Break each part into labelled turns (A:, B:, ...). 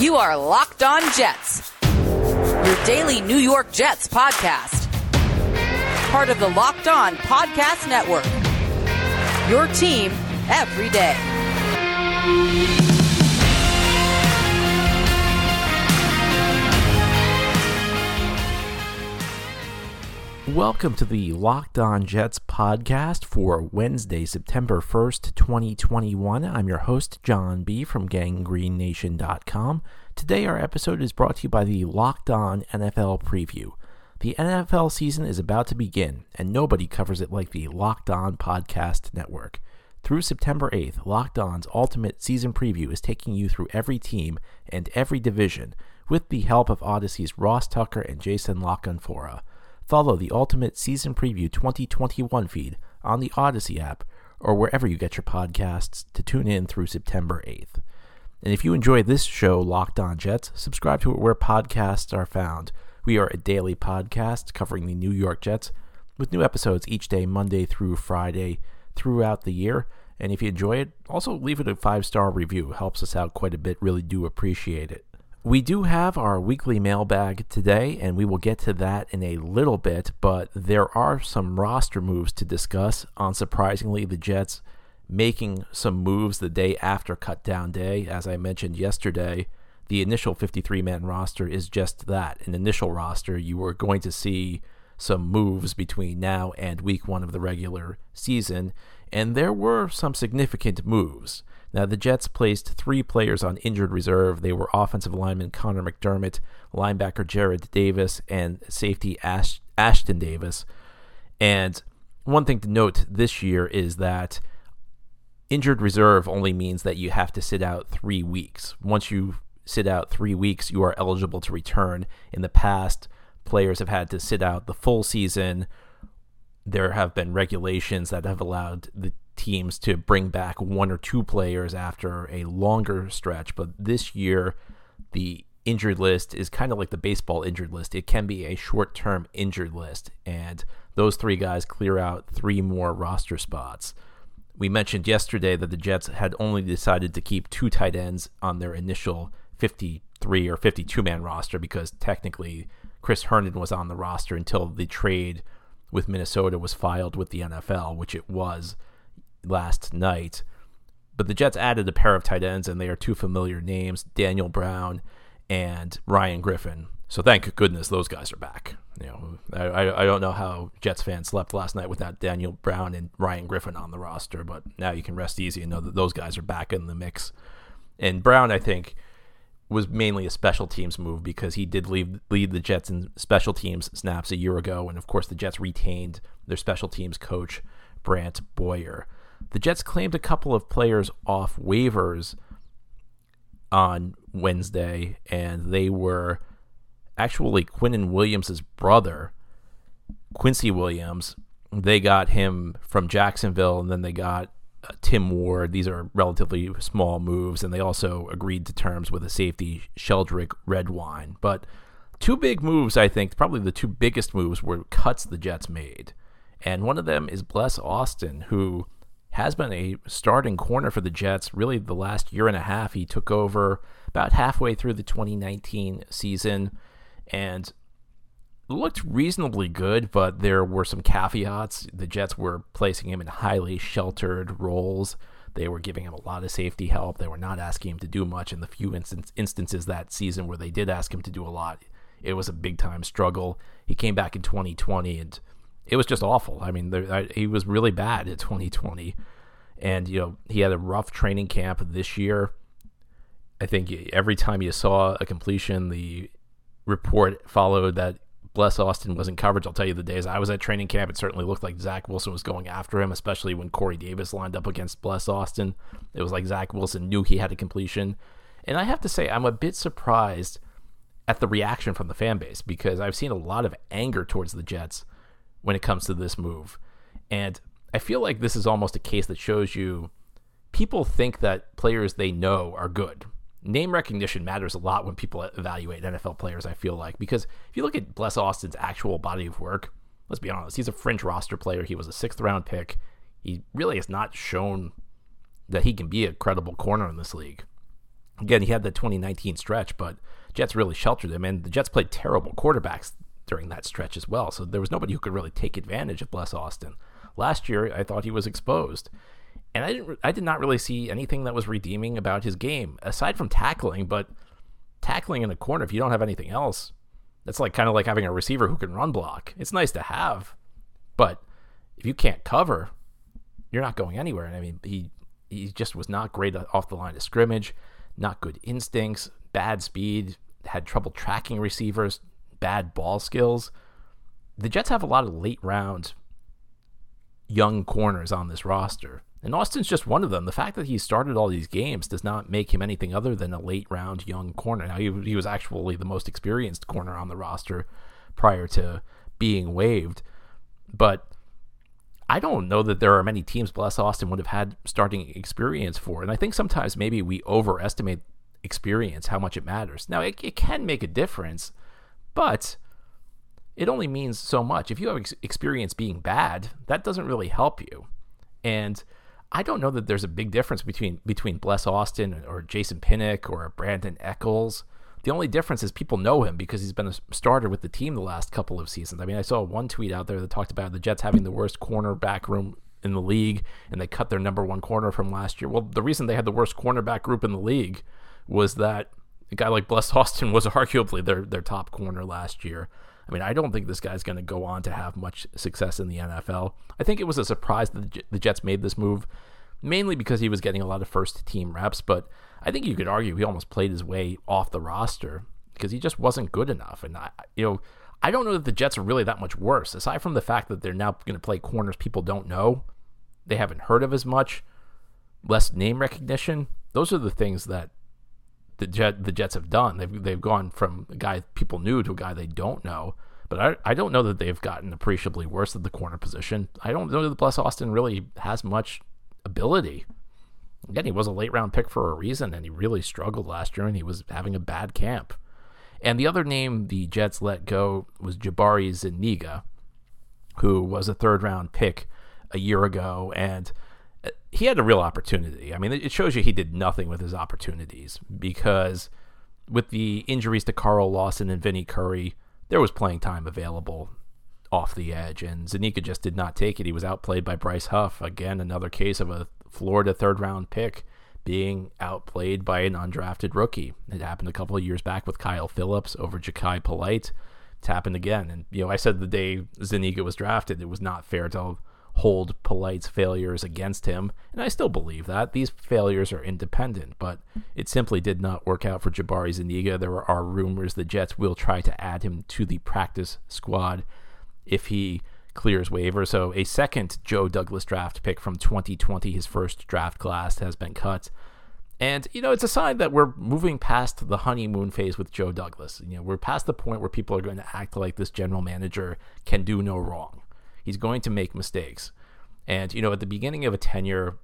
A: You are Locked On Jets, your daily New York Jets podcast. Part of the Locked On Podcast Network. Your team every day.
B: Welcome to the Locked On Jets podcast for Wednesday, September 1st, 2021. I'm your host, John B. from GangGreenNation.com. Today, our episode is brought to you by the Locked On NFL Preview. The NFL season is about to begin, and nobody covers it like the Locked On Podcast Network. Through September 8th, Locked On's Ultimate Season Preview is taking you through every team and every division with the help of Odyssey's Ross Tucker and Jason La Canfora. Follow the Ultimate Season Preview 2021 feed on the Odyssey app or wherever you get your podcasts to tune in through September 8th. And if you enjoy this show, Locked On Jets, subscribe to it where podcasts are found. We are a daily podcast covering the New York Jets with new episodes each day, Monday through Friday, throughout the year. And if you enjoy it, also leave it a five star review. Helps us out quite a bit. Really do appreciate it. We do have our weekly mailbag today, and we will get to that in a little bit, but there are some roster moves to discuss. Unsurprisingly, the Jets making some moves the day after cut down day. As I mentioned yesterday, the initial 53 man roster is just that an initial roster. You are going to see some moves between now and week one of the regular season, and there were some significant moves. Now, the Jets placed three players on injured reserve. They were offensive lineman Connor McDermott, linebacker Jarrad Davis, and safety Ash- Ashtyn Davis. And one thing to note this year is that injured reserve only means that you have to sit out three weeks. Once you sit out three weeks, you are eligible to return. In the past, players have had to sit out the full season. There have been regulations that have allowed the teams to bring back one or two players after a longer stretch. But this year, the injured list is kind of like the baseball injured list. It can be a short term injured list. And those three guys clear out three more roster spots. We mentioned yesterday that the Jets had only decided to keep two tight ends on their initial 53 or 52 man roster because technically Chris Herndon was on the roster until the trade with Minnesota was filed with the NFL, which it was last night. But the Jets added a pair of tight ends, and they are two familiar names Daniel Brown and Ryan Griffin. So thank goodness those guys are back. You know, I, I don't know how Jets fans slept last night without Daniel Brown and Ryan Griffin on the roster, but now you can rest easy and know that those guys are back in the mix. And Brown, I think, was mainly a special teams move because he did lead, lead the Jets in special teams snaps a year ago, and of course the Jets retained their special teams coach Brant Boyer. The Jets claimed a couple of players off waivers on Wednesday, and they were actually Quinnen Williams' brother, Quincy Williams. They got him from Jacksonville, and then they got uh, Tim Ward. These are relatively small moves, and they also agreed to terms with a safety, Sheldrick Redwine. But two big moves, I think, probably the two biggest moves were cuts the Jets made. And one of them is Bless Austin, who has been a starting corner for the Jets really the last year and a half. He took over about halfway through the 2019 season and looked reasonably good, but there were some caveats. The Jets were placing him in highly sheltered roles. They were giving him a lot of safety help. They were not asking him to do much in the few instance, instances that season where they did ask him to do a lot. It was a big time struggle. He came back in 2020 and it was just awful. I mean, there, I, he was really bad at 2020, and you know he had a rough training camp this year. I think every time you saw a completion, the report followed that Bless Austin was in coverage. I'll tell you the days I was at training camp, it certainly looked like Zach Wilson was going after him, especially when Corey Davis lined up against Bless Austin. It was like Zach Wilson knew he had a completion. And I have to say, I'm a bit surprised at the reaction from the fan base because I've seen a lot of anger towards the Jets when it comes to this move. And I feel like this is almost a case that shows you people think that players they know are good. Name recognition matters a lot when people evaluate NFL players, I feel like, because if you look at Bless Austin's actual body of work, let's be honest, he's a fringe roster player. He was a sixth round pick. He really has not shown that he can be a credible corner in this league. Again, he had the 2019 stretch, but Jets really sheltered him, and the Jets played terrible quarterbacks during that stretch as well. So there was nobody who could really take advantage of Bless Austin. Last year, I thought he was exposed, and I didn't. I did not really see anything that was redeeming about his game aside from tackling. But tackling in a corner, if you don't have anything else, that's like kind of like having a receiver who can run block. It's nice to have, but if you can't cover, you're not going anywhere. And I mean, he he just was not great off the line of scrimmage, not good instincts, bad speed, had trouble tracking receivers, bad ball skills. The Jets have a lot of late round young corners on this roster. And Austin's just one of them. The fact that he started all these games does not make him anything other than a late round young corner. Now, he, he was actually the most experienced corner on the roster prior to being waived. But I don't know that there are many teams Bless Austin would have had starting experience for. And I think sometimes maybe we overestimate experience, how much it matters. Now, it, it can make a difference, but it only means so much. If you have ex- experience being bad, that doesn't really help you. And I don't know that there's a big difference between between Bless Austin or Jason Pinnock or Brandin Echols. The only difference is people know him because he's been a starter with the team the last couple of seasons. I mean, I saw one tweet out there that talked about the Jets having the worst cornerback room in the league, and they cut their number one corner from last year. Well, the reason they had the worst cornerback group in the league was that a guy like Bless Austin was arguably their their top corner last year. I mean, I don't think this guy's going to go on to have much success in the NFL. I think it was a surprise that the Jets made this move, mainly because he was getting a lot of first team reps. But I think you could argue he almost played his way off the roster because he just wasn't good enough. And I, you know, I don't know that the Jets are really that much worse, aside from the fact that they're now going to play corners people don't know, they haven't heard of as much, less name recognition. Those are the things that the Jet the Jets have done. They've they've gone from a guy people knew to a guy they don't know. But I, I don't know that they've gotten appreciably worse at the corner position. I don't know that Bless Austin really has much ability. Again, he was a late round pick for a reason, and he really struggled last year, and he was having a bad camp. And the other name the Jets let go was Jabari Zuniga, who was a third round pick a year ago, and he had a real opportunity. I mean, it shows you he did nothing with his opportunities because with the injuries to Carl Lawson and Vinny Curry, there was playing time available off the edge, and Zuniga just did not take it. He was outplayed by Bryce Huff. Again, another case of a Florida third round pick being outplayed by an undrafted rookie. It happened a couple of years back with Kyle Phillips over Jachai Polite. It's happened again. And, you know, I said the day Zuniga was drafted, it was not fair to hold Polite's failures against him, and I still believe that. These failures are independent, but it simply did not work out for Jabari Zuniga. There are rumors the Jets will try to add him to the practice squad if he clears waivers. So a second Joe Douglas draft pick from 2020, his first draft class, has been cut. And, you know, it's a sign that we're moving past the honeymoon phase with Joe Douglas. You know, we're past the point where people are going to act like this general manager can do no wrong. He's going to make mistakes. And, you know, at the beginning of a tenure,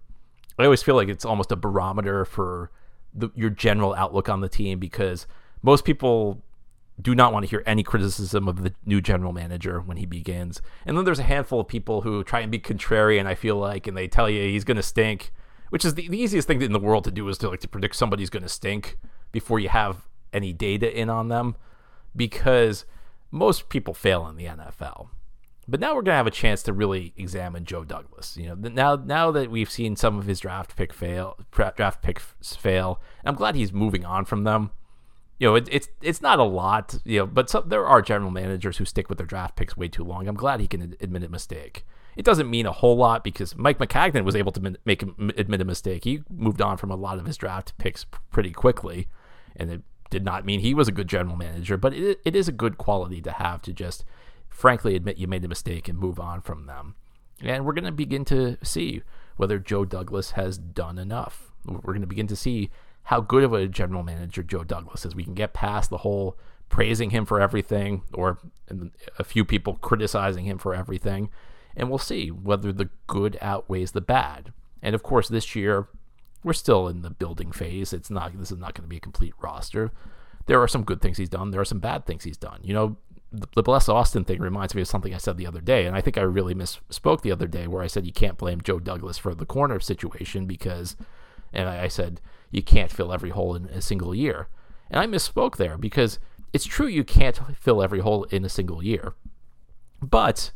B: I always feel like it's almost a barometer for the, your general outlook on the team because most people do not want to hear any criticism of the new general manager when he begins. And then there's a handful of people who try and be contrarian, I feel like, and they tell you he's going to stink, which is the, the easiest thing in the world to do is to like to predict somebody's going to stink before you have any data in on them because most people fail in the NFL. But now we're going to have a chance to really examine Joe Douglas. You know, now now that we've seen some of his draft pick fail, draft picks fail, I'm glad he's moving on from them. You know, it, it's it's not a lot, you know, but some, there are general managers who stick with their draft picks way too long. I'm glad he can admit a mistake. It doesn't mean a whole lot because Mike Maccagnan was able to make admit a mistake. He moved on from a lot of his draft picks pretty quickly, and it did not mean he was a good general manager. But it, it is a good quality to have to just frankly admit you made a mistake and move on from them. And we're going to begin to see whether Joe Douglas has done enough. We're going to begin to see how good of a general manager Joe Douglas is. We can get past the whole praising him for everything or a few people criticizing him for everything. And we'll see whether the good outweighs the bad. And of course, this year, we're still in the building phase. It's not, this is not going to be a complete roster. There are some good things he's done. There are some bad things he's done. You know, the Bless Austin thing reminds me of something I said the other day, and I think I really misspoke the other day where I said you can't blame Joe Douglas for the corner situation because, and I, said you can't fill every hole in a single year. And I misspoke there because it's true you can't fill every hole in a single year. But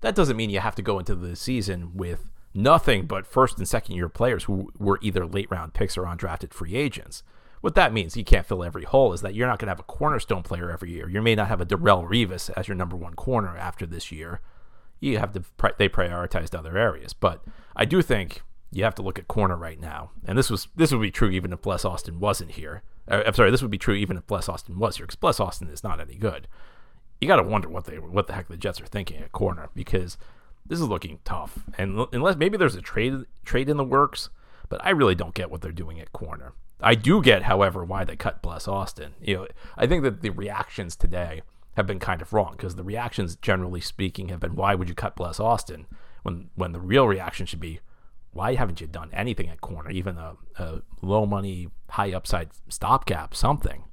B: that doesn't mean you have to go into the season with nothing but first and second year players who were either late round picks or undrafted free agents. What that means, you can't fill every hole, is that you're not going to have a cornerstone player every year. You may not have a Darrelle Revis as your number one corner after this year. You have to they prioritized other areas, but I do think you have to look at corner right now, and this was this would be true even if Bless Austin wasn't here. Uh, I'm sorry, this would be true even if Bless Austin was here, because Bless Austin is not any good. You got to wonder what they what the heck the Jets are thinking at corner because this is looking tough, and unless maybe there's a trade trade in the works, but I really don't get what they're doing at corner. I do get, however, why they cut Bless Austin. You know, I think that the reactions today have been kind of wrong because the reactions, generally speaking, have been, "Why would you cut Bless Austin?" When when the real reaction should be, why haven't you done anything at corner, even a, a low money, high upside stopgap, something?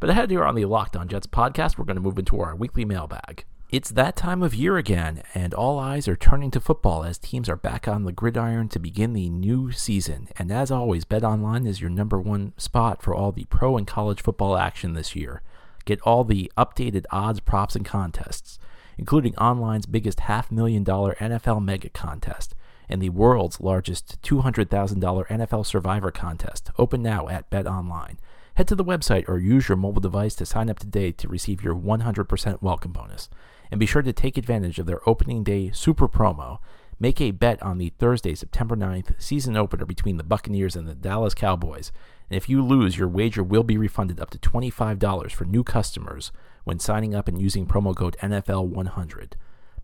B: But ahead here on the Locked On Jets podcast, we're going to move into our weekly mailbag. It's that time of year again, and all eyes are turning to football as teams are back on the gridiron to begin the new season. And as always, BetOnline is your number one spot for all the pro and college football action this year. Get all the updated odds, props, and contests, including online's biggest half million dollar NFL mega contest and the world's largest $200,000 NFL Survivor contest, open now at BetOnline. Head to the website or use your mobile device to sign up today to receive your 100% welcome bonus. And be sure to take advantage of their opening day super promo. Make a bet on the Thursday, September 9th season opener between the Buccaneers and the Dallas Cowboys. And if you lose, your wager will be refunded up to $25 for new customers when signing up and using promo code NFL100.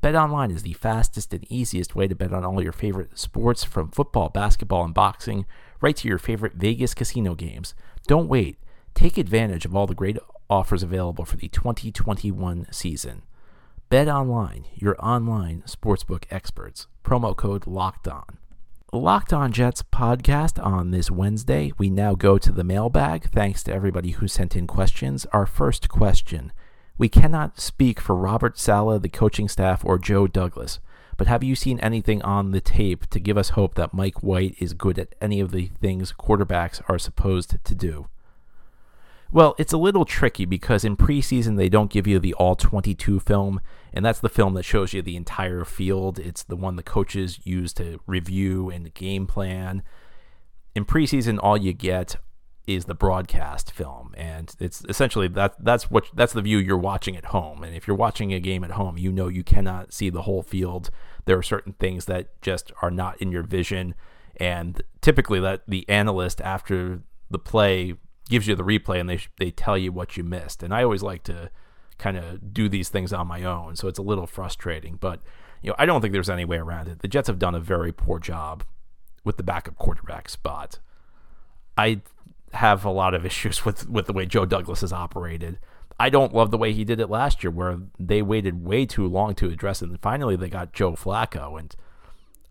B: BetOnline is the fastest and easiest way to bet on all your favorite sports from football, basketball, and boxing, right to your favorite Vegas casino games. Don't wait. Take advantage of all the great offers available for the 2021 season. BetOnline, your online sportsbook experts. Promo code Locked On. Locked On Jets podcast on this Wednesday. We now go to the mailbag. Thanks to everybody who sent in questions. Our first question we cannot speak for Robert Saleh, the coaching staff, or Joe Douglas, but have you seen anything on the tape to give us hope that Mike White is good at any of the things quarterbacks are supposed to do? Well, it's a little tricky because in preseason they don't give you the all 22 film, and that's the film that shows you the entire field. It's the one the coaches use to review and game plan. In preseason, all you get is the broadcast film. And it's essentially that that's what that's the view you're watching at home. And if you're watching a game at home you know you cannot see the whole field. There are certain things that just are not in your vision. And typically that the analyst after the play gives you the replay and they they tell you what you missed. And I always like to kind of do these things on my own so it's a little frustrating but you know I don't think there's any way around it the Jets have done a very poor job with the backup quarterback spot I have a lot of issues with with the way Joe Douglas has operated. I don't love the way he did it last year, where they waited way too long to address it, and finally they got Joe Flacco. And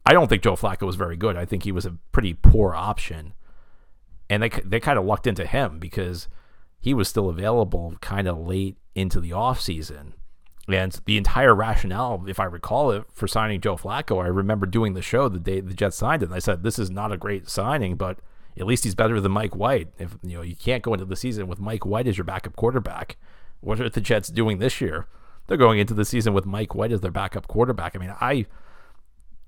B: I don't think Joe Flacco was very good. I think he was a pretty poor option, and they they kind of lucked into him because he was still available kind of late into the offseason. And the entire rationale, if I recall it, for signing Joe Flacco, I remember doing the show the day the Jets signed it. And I said, This is not a great signing, but at least he's better than Mike White. If you know you can't go into the season with Mike White as your backup quarterback, what are the Jets doing this year? They're going into the season with Mike White as their backup quarterback. I mean, I,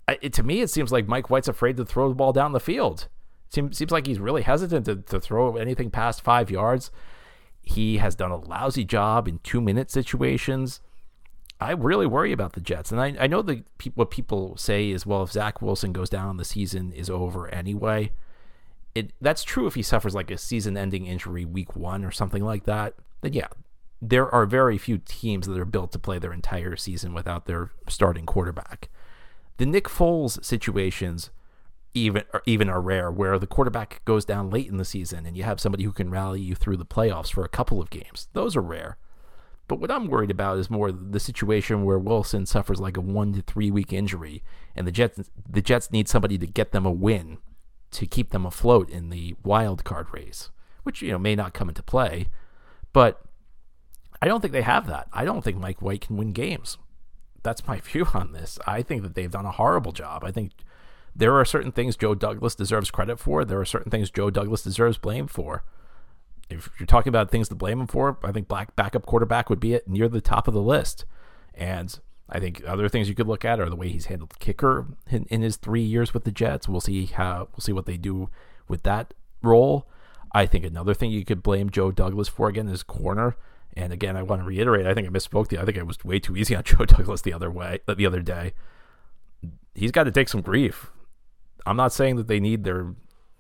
B: I it, to me it seems like Mike White's afraid to throw the ball down the field. Seems seems like he's really hesitant to, to throw anything past five yards. He has done a lousy job in two minute situations. I really worry about the Jets. And I, I know the what people say is, well, if Zach Wilson goes down, the season is over anyway it that's true if he suffers like a season-ending injury week one or something like that. Then yeah, there are very few teams that are built to play their entire season without their starting quarterback. The Nick Foles situations even even are rare, where the quarterback goes down late in the season and you have somebody who can rally you through the playoffs for a couple of games. Those are rare. But what I'm worried about is more the situation where Wilson suffers like a one to three week injury, and the Jets the Jets need somebody to get them a win to keep them afloat in the wild card race, which you know may not come into play, but I don't think they have that. I don't think Mike White can win games. That's my view on this. I think that they've done a horrible job. I think there are certain things Joe Douglas deserves credit for. There are certain things Joe Douglas deserves blame for. If you're talking about things to blame him for, I think black backup quarterback would be it near the top of the list. And I think other things you could look at are the way he's handled kicker in, in his three years with the Jets. We'll see how we'll see what they do with that role. I think another thing you could blame Joe Douglas for again is corner. And again, I want to reiterate. I think I misspoke. The I think it was way too easy on Joe Douglas the other way the other day. He's got to take some grief. I'm not saying that they need their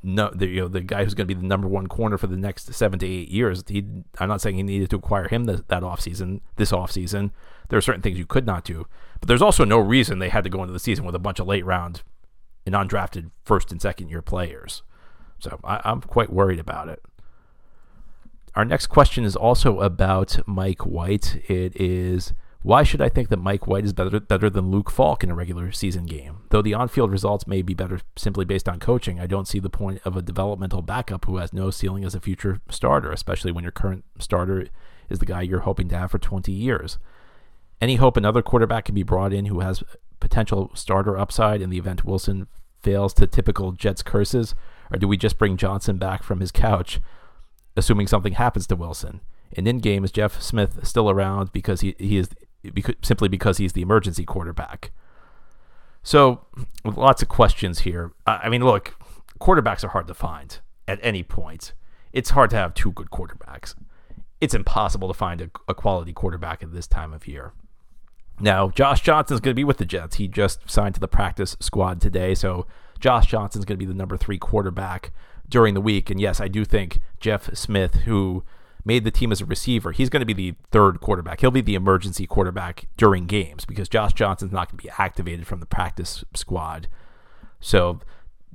B: no, the, you know, the guy who's going to be the number one corner for the next seven to eight years. He, I'm not saying he needed to acquire him this, that offseason, this offseason. There are certain things you could not do, but there's also no reason they had to go into the season with a bunch of late round and undrafted first and second year players. So I, I'm quite worried about it. Our next question is also about Mike White. It is why should I think that Mike White is better better than Luke Falk in a regular season game? Though the on-field results may be better simply based on coaching, I don't see the point of a developmental backup who has no ceiling as a future starter, especially when your current starter is the guy you're hoping to have for 20 years. Any hope another quarterback can be brought in who has potential starter upside in the event Wilson fails to typical Jets curses, or do we just bring Johnson back from his couch, assuming something happens to Wilson? And in game, is Jeff Smith still around because he, he is because, simply because he's the emergency quarterback. So, lots of questions here. I mean, look, quarterbacks are hard to find at any point. It's hard to have two good quarterbacks. It's impossible to find a, a quality quarterback at this time of year. Now, Josh Johnson's going to be with the Jets. He just signed to the practice squad today, so Josh Johnson's going to be the number three quarterback during the week. And yes, I do think Jeff Smith, who made the team as a receiver, he's going to be the third quarterback. He'll be the emergency quarterback during games because Josh Johnson's not going to be activated from the practice squad. So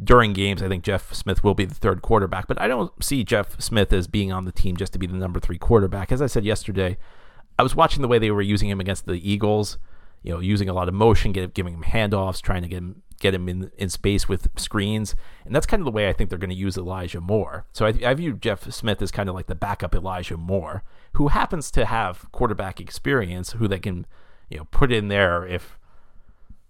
B: during games, I think Jeff Smith will be the third quarterback, but I don't see Jeff Smith as being on the team just to be the number three quarterback. As I said yesterday, I was watching the way they were using him against the Eagles, you know, using a lot of motion, giving him handoffs, trying to get him get him in in space with screens, and that's kind of the way I think they're going to use Elijah Moore. So I, I view Jeff Smith as kind of like the backup Elijah Moore, who happens to have quarterback experience, who they can you know put in there if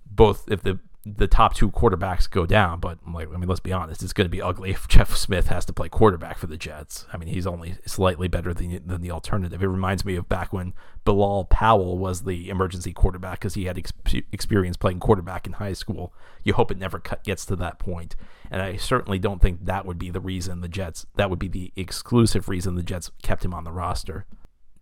B: both if the the top two quarterbacks go down. But like, I mean, let's be honest, it's going to be ugly if Jeff Smith has to play quarterback for the Jets. I mean, he's only slightly better than, than the alternative. It reminds me of back when Bilal Powell was the emergency quarterback because he had ex- experience playing quarterback in high school. You hope it never cut, gets to that point. And I certainly don't think that would be the reason the Jets, that would be the exclusive reason the Jets kept him on the roster.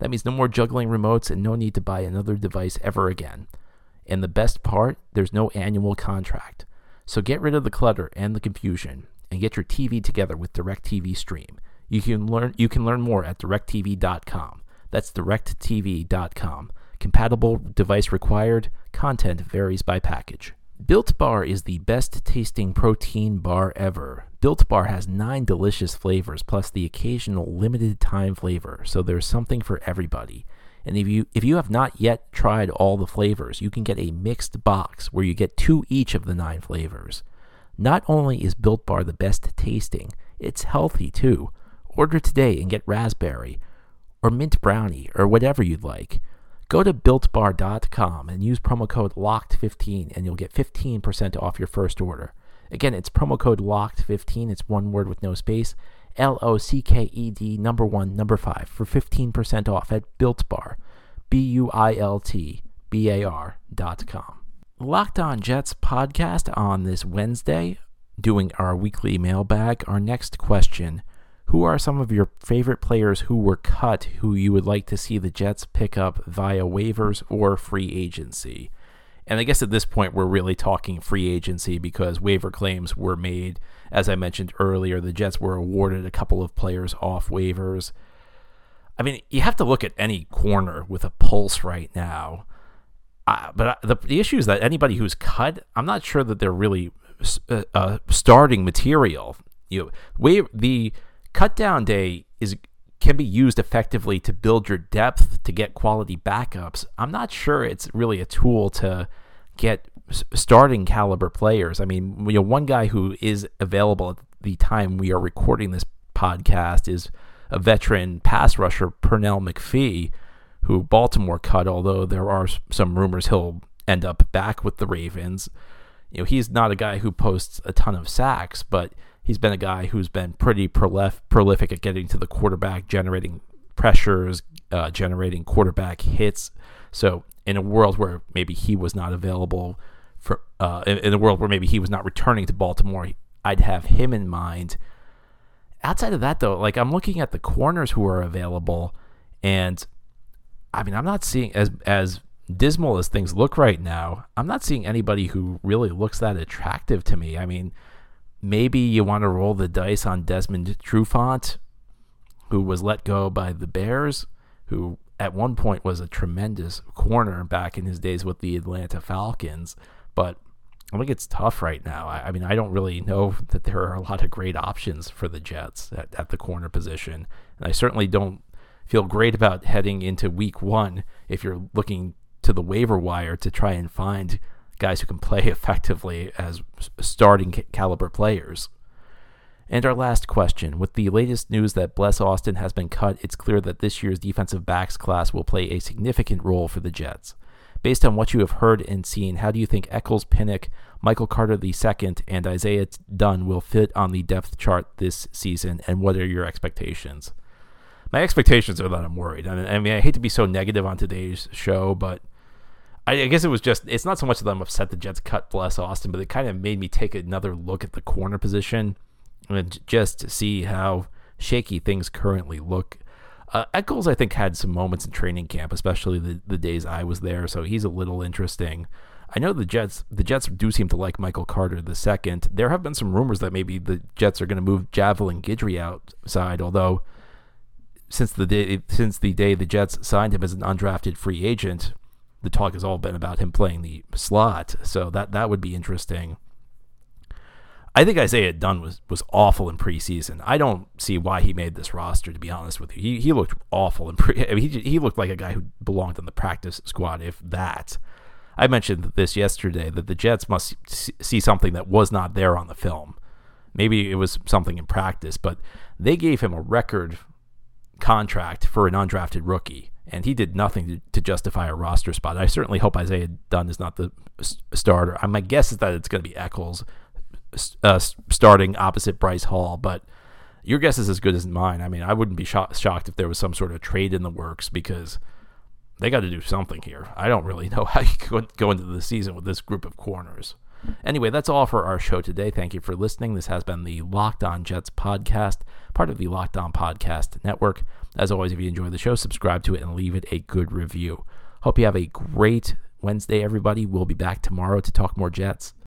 B: That means no more juggling remotes and no need to buy another device ever again. And the best part, there's no annual contract. So get rid of the clutter and the confusion and get your TV together with DirecTV Stream. You can learn you can learn more at directv.com. That's directv.com. Compatible device required. Content varies by package. Built Bar is the best tasting protein bar ever. Built Bar has nine delicious flavors plus the occasional limited time flavor, so there's something for everybody. And if you if you have not yet tried all the flavors, you can get a mixed box where you get two each of the nine flavors. Not only is Built Bar the best tasting, it's healthy too. Order today and get raspberry or mint brownie or whatever you'd like. Go to builtbar.com and use promo code LOCKED15 and you'll get 15% off your first order. Again, it's promo code LOCKED15. It's one word with no space. L O C K E D number one, number five for 15% off at Built Bar. B U I L T B A R dot com. Locked On Jets podcast on this Wednesday, doing our weekly mailbag. Our next question who are some of your favorite players who were cut who you would like to see the Jets pick up via waivers or free agency? And I guess at this point, we're really talking free agency because waiver claims were made. As I mentioned earlier, the Jets were awarded a couple of players off waivers. I mean, you have to look at any corner with a pulse right now. Uh, but the, the issue is that anybody who's cut, I'm not sure that they're really uh, uh, starting material. You know, the cut down day is can be used effectively to build your depth to get quality backups. I'm not sure it's really a tool to get starting caliber players. I mean, you know, one guy who is available at the time we are recording this podcast is a veteran pass rusher, Pernell McPhee, who Baltimore cut, although there are some rumors he'll end up back with the Ravens. You know, he's not a guy who posts a ton of sacks, but he's been a guy who's been pretty prolif- prolific at getting to the quarterback, generating pressures, uh, generating quarterback hits. So, in a world where maybe he was not available for, uh, in, in a world where maybe he was not returning to Baltimore, I'd have him in mind. Outside of that, though, like I'm looking at the corners who are available, and I mean, I'm not seeing as as dismal as things look right now. I'm not seeing anybody who really looks that attractive to me. I mean, maybe you want to roll the dice on Desmond Trufant, who was let go by the Bears, who at one point was a tremendous corner back in his days with the Atlanta Falcons, but I think it's tough right now. I, I, mean, I don't really know that there are a lot of great options for the Jets at, at the corner position. And I certainly don't feel great about heading into week one if you're looking to the waiver wire to try and find guys who can play effectively as starting caliber players. And our last question. With the latest news that Bless Austin has been cut, it's clear that this year's defensive backs class will play a significant role for the Jets. Based on what you have heard and seen, how do you think Echols, Pinnock, Michael Carter II, and Isaiah Dunn will fit on the depth chart this season, and what are your expectations? My expectations are that I'm worried. I mean, I, hate to be so negative on today's show, but I, guess it was just, it's not so much that I'm upset the Jets cut Bless Austin, but it kind of made me take another look at the corner position and just see how shaky things currently look. Uh, Echols, I think, had some moments in training camp, especially the, the days I was there, so he's a little interesting. I know the Jets. The Jets do seem to like Michael Carter the second. There have been some rumors that maybe the Jets are going to move Javelin Guidry outside, although since the day since the day the Jets signed him as an undrafted free agent, the talk has all been about him playing the slot. So that that would be interesting. I think Isaiah Dunn was, was awful in preseason. I don't see why he made this roster. To be honest with you, he he looked awful in pre. I mean, he he looked like a guy who belonged on the practice squad, if that. I mentioned this yesterday that the Jets must see something that was not there on the film. Maybe it was something in practice, but they gave him a record contract for an undrafted rookie, and he did nothing to, to justify a roster spot. I certainly hope Isaiah Dunn is not the starter. My guess is that it's going to be Echols uh, starting opposite Bryce Hall, but your guess is as good as mine. I mean, I wouldn't be shocked if there was some sort of trade in the works because they got to do something here. I don't really know how you go into the season with this group of corners. Anyway, that's all for our show today. Thank you for listening. This has been the Locked On Jets podcast, part of the Locked On Podcast Network. As always, if you enjoy the show, subscribe to it and leave it a good review. Hope you have a great Wednesday, everybody. We'll be back tomorrow to talk more Jets.